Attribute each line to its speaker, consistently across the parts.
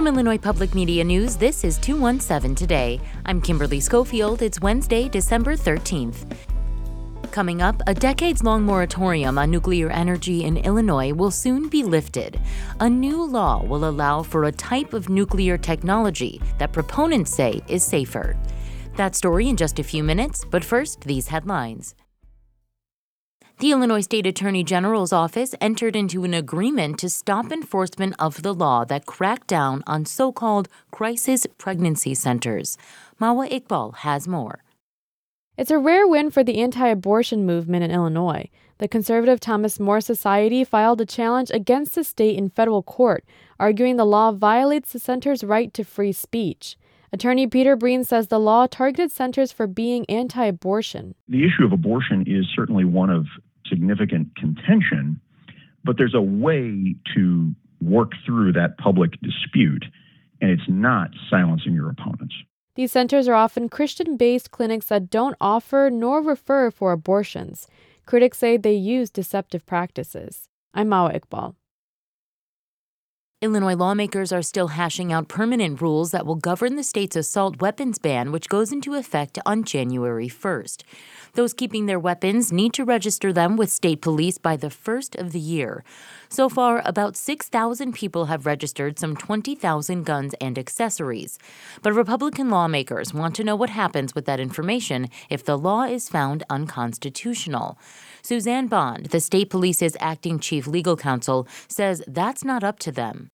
Speaker 1: From Illinois Public Media News, this is 217 Today. I'm Kimberly Schofield. It's Wednesday, December 13th. Coming up, a decades long moratorium on nuclear energy in Illinois will soon be lifted. A new law will allow for a type of nuclear technology that proponents say is safer. That story in just a few minutes, but first, these headlines. The Illinois State Attorney General's office entered into an agreement to stop enforcement of the law that cracked down on so called crisis pregnancy centers. Mawa Iqbal has more.
Speaker 2: It's a rare win for the anti abortion movement in Illinois. The conservative Thomas More Society filed a challenge against the state in federal court, arguing the law violates the center's right to free speech. Attorney Peter Breen says the law targeted centers for being anti abortion.
Speaker 3: The issue of abortion is certainly one of significant contention, but there's a way to work through that public dispute, and it's not silencing your opponents.
Speaker 2: These centers are often Christian based clinics that don't offer nor refer for abortions. Critics say they use deceptive practices. I'm Mawa Iqbal.
Speaker 1: Illinois lawmakers are still hashing out permanent rules that will govern the state's assault weapons ban, which goes into effect on January 1st. Those keeping their weapons need to register them with state police by the first of the year. So far, about 6,000 people have registered some 20,000 guns and accessories. But Republican lawmakers want to know what happens with that information if the law is found unconstitutional. Suzanne Bond, the state police's acting chief legal counsel, says that's not up to them.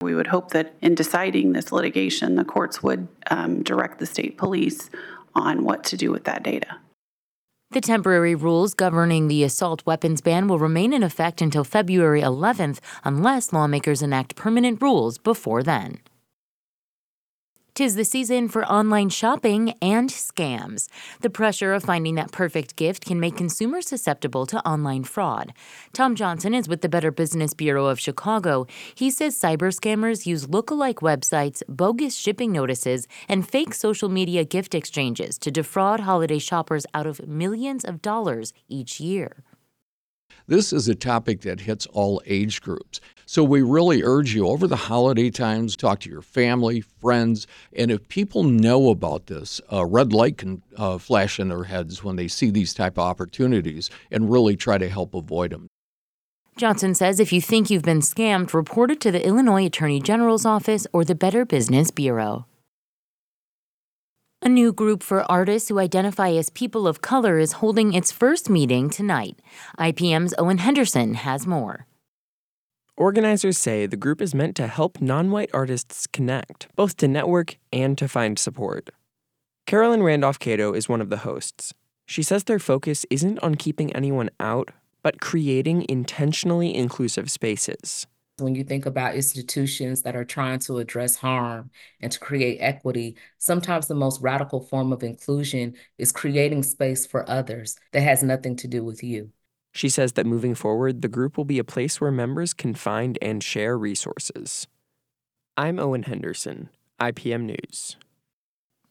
Speaker 4: We would hope that in deciding this litigation, the courts would um, direct the state police on what to do with that data.
Speaker 1: The temporary rules governing the assault weapons ban will remain in effect until February 11th unless lawmakers enact permanent rules before then. Tis the season for online shopping and scams. The pressure of finding that perfect gift can make consumers susceptible to online fraud. Tom Johnson is with the Better Business Bureau of Chicago. He says cyber scammers use look-alike websites, bogus shipping notices, and fake social media gift exchanges to defraud holiday shoppers out of millions of dollars each year.
Speaker 5: This is a topic that hits all age groups. So we really urge you over the holiday times, talk to your family, friends, and if people know about this, a red light can uh, flash in their heads when they see these type of opportunities and really try to help avoid them.
Speaker 1: Johnson says if you think you've been scammed, report it to the Illinois Attorney General's office or the Better Business Bureau. A new group for artists who identify as people of color is holding its first meeting tonight. IPM's Owen Henderson has more.
Speaker 6: Organizers say the group is meant to help non white artists connect, both to network and to find support. Carolyn Randolph Cato is one of the hosts. She says their focus isn't on keeping anyone out, but creating intentionally inclusive spaces.
Speaker 7: When you think about institutions that are trying to address harm and to create equity, sometimes the most radical form of inclusion is creating space for others that has nothing to do with you.
Speaker 6: She says that moving forward, the group will be a place where members can find and share resources. I'm Owen Henderson, IPM News.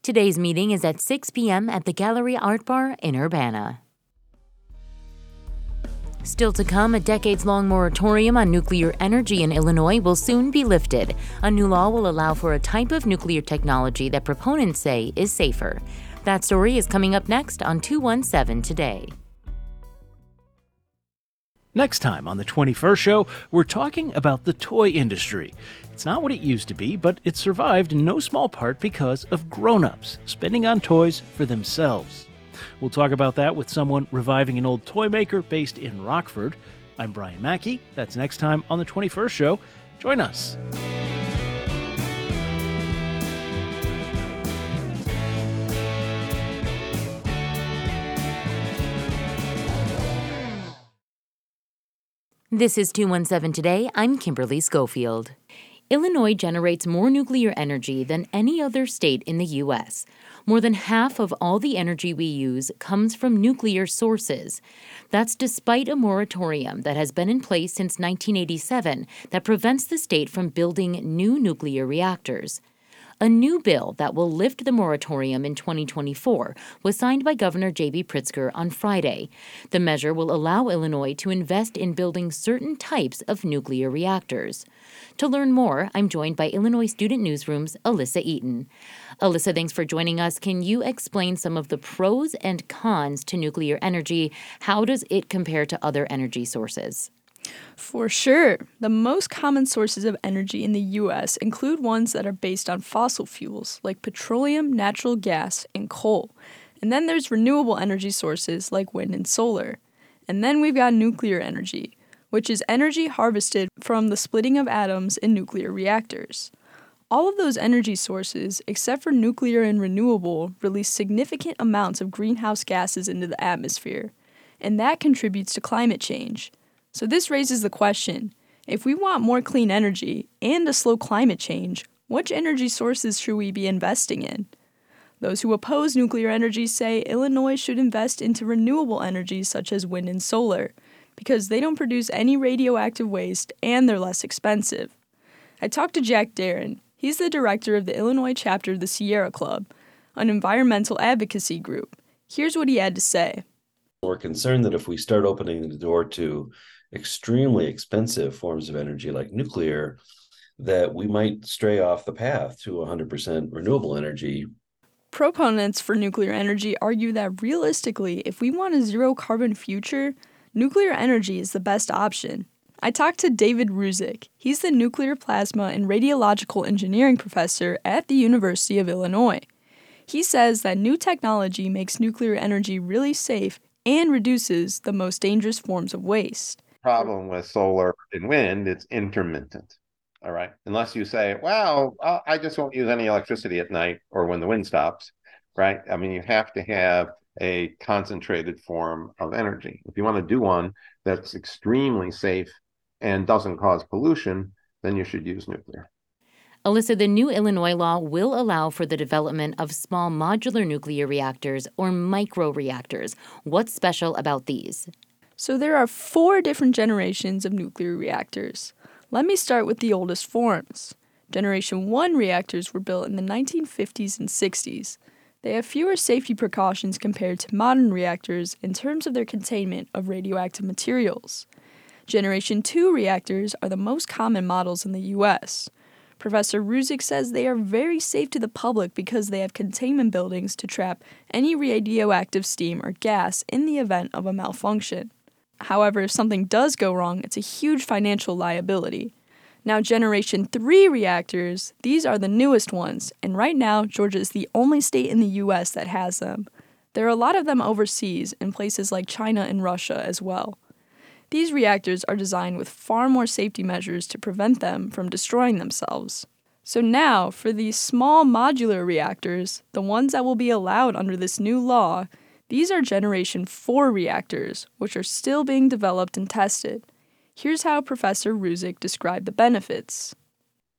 Speaker 1: Today's meeting is at 6 p.m. at the Gallery Art Bar in Urbana. Still to come, a decades long moratorium on nuclear energy in Illinois will soon be lifted. A new law will allow for a type of nuclear technology that proponents say is safer. That story is coming up next on 217 Today.
Speaker 8: Next time on the 21st show, we're talking about the toy industry. It's not what it used to be, but it survived in no small part because of grown ups spending on toys for themselves. We'll talk about that with someone reviving an old toy maker based in Rockford. I'm Brian Mackey. That's next time on the 21st show. Join us.
Speaker 1: This is 217 Today. I'm Kimberly Schofield. Illinois generates more nuclear energy than any other state in the U.S. More than half of all the energy we use comes from nuclear sources. That's despite a moratorium that has been in place since 1987 that prevents the state from building new nuclear reactors. A new bill that will lift the moratorium in 2024 was signed by Governor J.B. Pritzker on Friday. The measure will allow Illinois to invest in building certain types of nuclear reactors. To learn more, I'm joined by Illinois Student Newsroom's Alyssa Eaton. Alyssa, thanks for joining us. Can you explain some of the pros and cons to nuclear energy? How does it compare to other energy sources?
Speaker 9: For sure. The most common sources of energy in the U.S. include ones that are based on fossil fuels, like petroleum, natural gas, and coal. And then there's renewable energy sources like wind and solar. And then we've got nuclear energy, which is energy harvested from the splitting of atoms in nuclear reactors. All of those energy sources, except for nuclear and renewable, release significant amounts of greenhouse gases into the atmosphere, and that contributes to climate change. So, this raises the question if we want more clean energy and to slow climate change, which energy sources should we be investing in? Those who oppose nuclear energy say Illinois should invest into renewable energies such as wind and solar, because they don't produce any radioactive waste and they're less expensive. I talked to Jack Darin. He's the director of the Illinois chapter of the Sierra Club, an environmental advocacy group. Here's what he had to say.
Speaker 10: We're concerned that if we start opening the door to extremely expensive forms of energy like nuclear, that we might stray off the path to 100% renewable energy.
Speaker 9: Proponents for nuclear energy argue that realistically, if we want a zero carbon future, nuclear energy is the best option. I talked to David Ruzic. He's the nuclear plasma and radiological engineering professor at the University of Illinois. He says that new technology makes nuclear energy really safe and reduces the most dangerous forms of waste
Speaker 11: problem with solar and wind, it's intermittent. All right. Unless you say, well, I just won't use any electricity at night or when the wind stops, right? I mean, you have to have a concentrated form of energy. If you want to do one that's extremely safe and doesn't cause pollution, then you should use nuclear.
Speaker 1: Alyssa, the new Illinois law will allow for the development of small modular nuclear reactors or micro reactors. What's special about these?
Speaker 9: So there are four different generations of nuclear reactors. Let me start with the oldest forms. Generation 1 reactors were built in the 1950s and 60s. They have fewer safety precautions compared to modern reactors in terms of their containment of radioactive materials. Generation 2 reactors are the most common models in the US. Professor Ruzic says they are very safe to the public because they have containment buildings to trap any radioactive steam or gas in the event of a malfunction. However, if something does go wrong, it's a huge financial liability. Now, Generation 3 reactors, these are the newest ones, and right now, Georgia is the only state in the US that has them. There are a lot of them overseas in places like China and Russia as well. These reactors are designed with far more safety measures to prevent them from destroying themselves. So now, for these small modular reactors, the ones that will be allowed under this new law, these are Generation 4 reactors, which are still being developed and tested. Here's how Professor Ruzic described the benefits.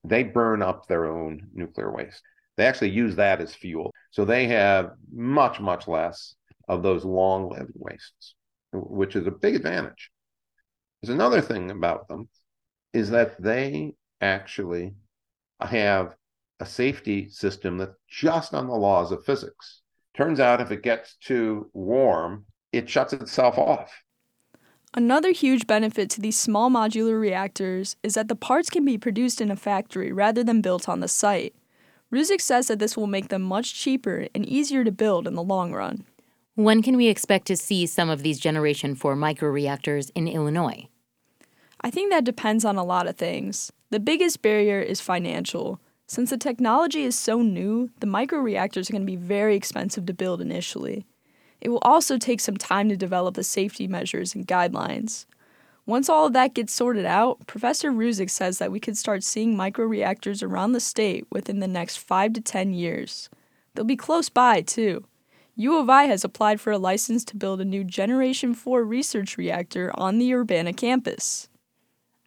Speaker 11: They burn up their own nuclear waste. They actually use that as fuel. So they have much, much less of those long lived wastes, which is a big advantage. There's another thing about them is that they actually have a safety system that's just on the laws of physics. Turns out if it gets too warm, it shuts itself off.
Speaker 9: Another huge benefit to these small modular reactors is that the parts can be produced in a factory rather than built on the site. Ruzic says that this will make them much cheaper and easier to build in the long run.
Speaker 1: When can we expect to see some of these Generation 4 microreactors in Illinois?
Speaker 9: I think that depends on a lot of things. The biggest barrier is financial. Since the technology is so new, the microreactors are going to be very expensive to build initially. It will also take some time to develop the safety measures and guidelines. Once all of that gets sorted out, Professor Ruzic says that we could start seeing microreactors around the state within the next 5 to 10 years. They'll be close by, too. U of I has applied for a license to build a new Generation 4 research reactor on the Urbana campus.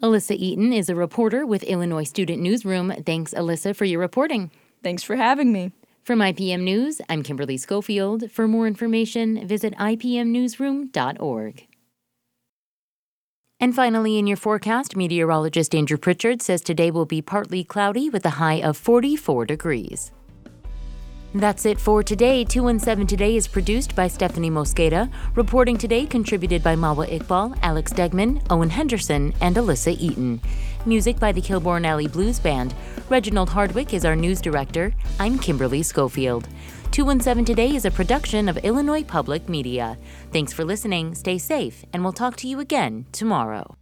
Speaker 1: Alyssa Eaton is a reporter with Illinois Student Newsroom. Thanks, Alyssa, for your reporting.
Speaker 9: Thanks for having me.
Speaker 1: From IPM News, I'm Kimberly Schofield. For more information, visit ipmnewsroom.org. And finally, in your forecast, meteorologist Andrew Pritchard says today will be partly cloudy with a high of 44 degrees. That's it for today. 217 Today is produced by Stephanie Mosqueda. Reporting today contributed by Mawa Iqbal, Alex Degman, Owen Henderson, and Alyssa Eaton. Music by the Kilborn Alley Blues Band. Reginald Hardwick is our news director. I'm Kimberly Schofield. 217 Today is a production of Illinois Public Media. Thanks for listening, stay safe, and we'll talk to you again tomorrow.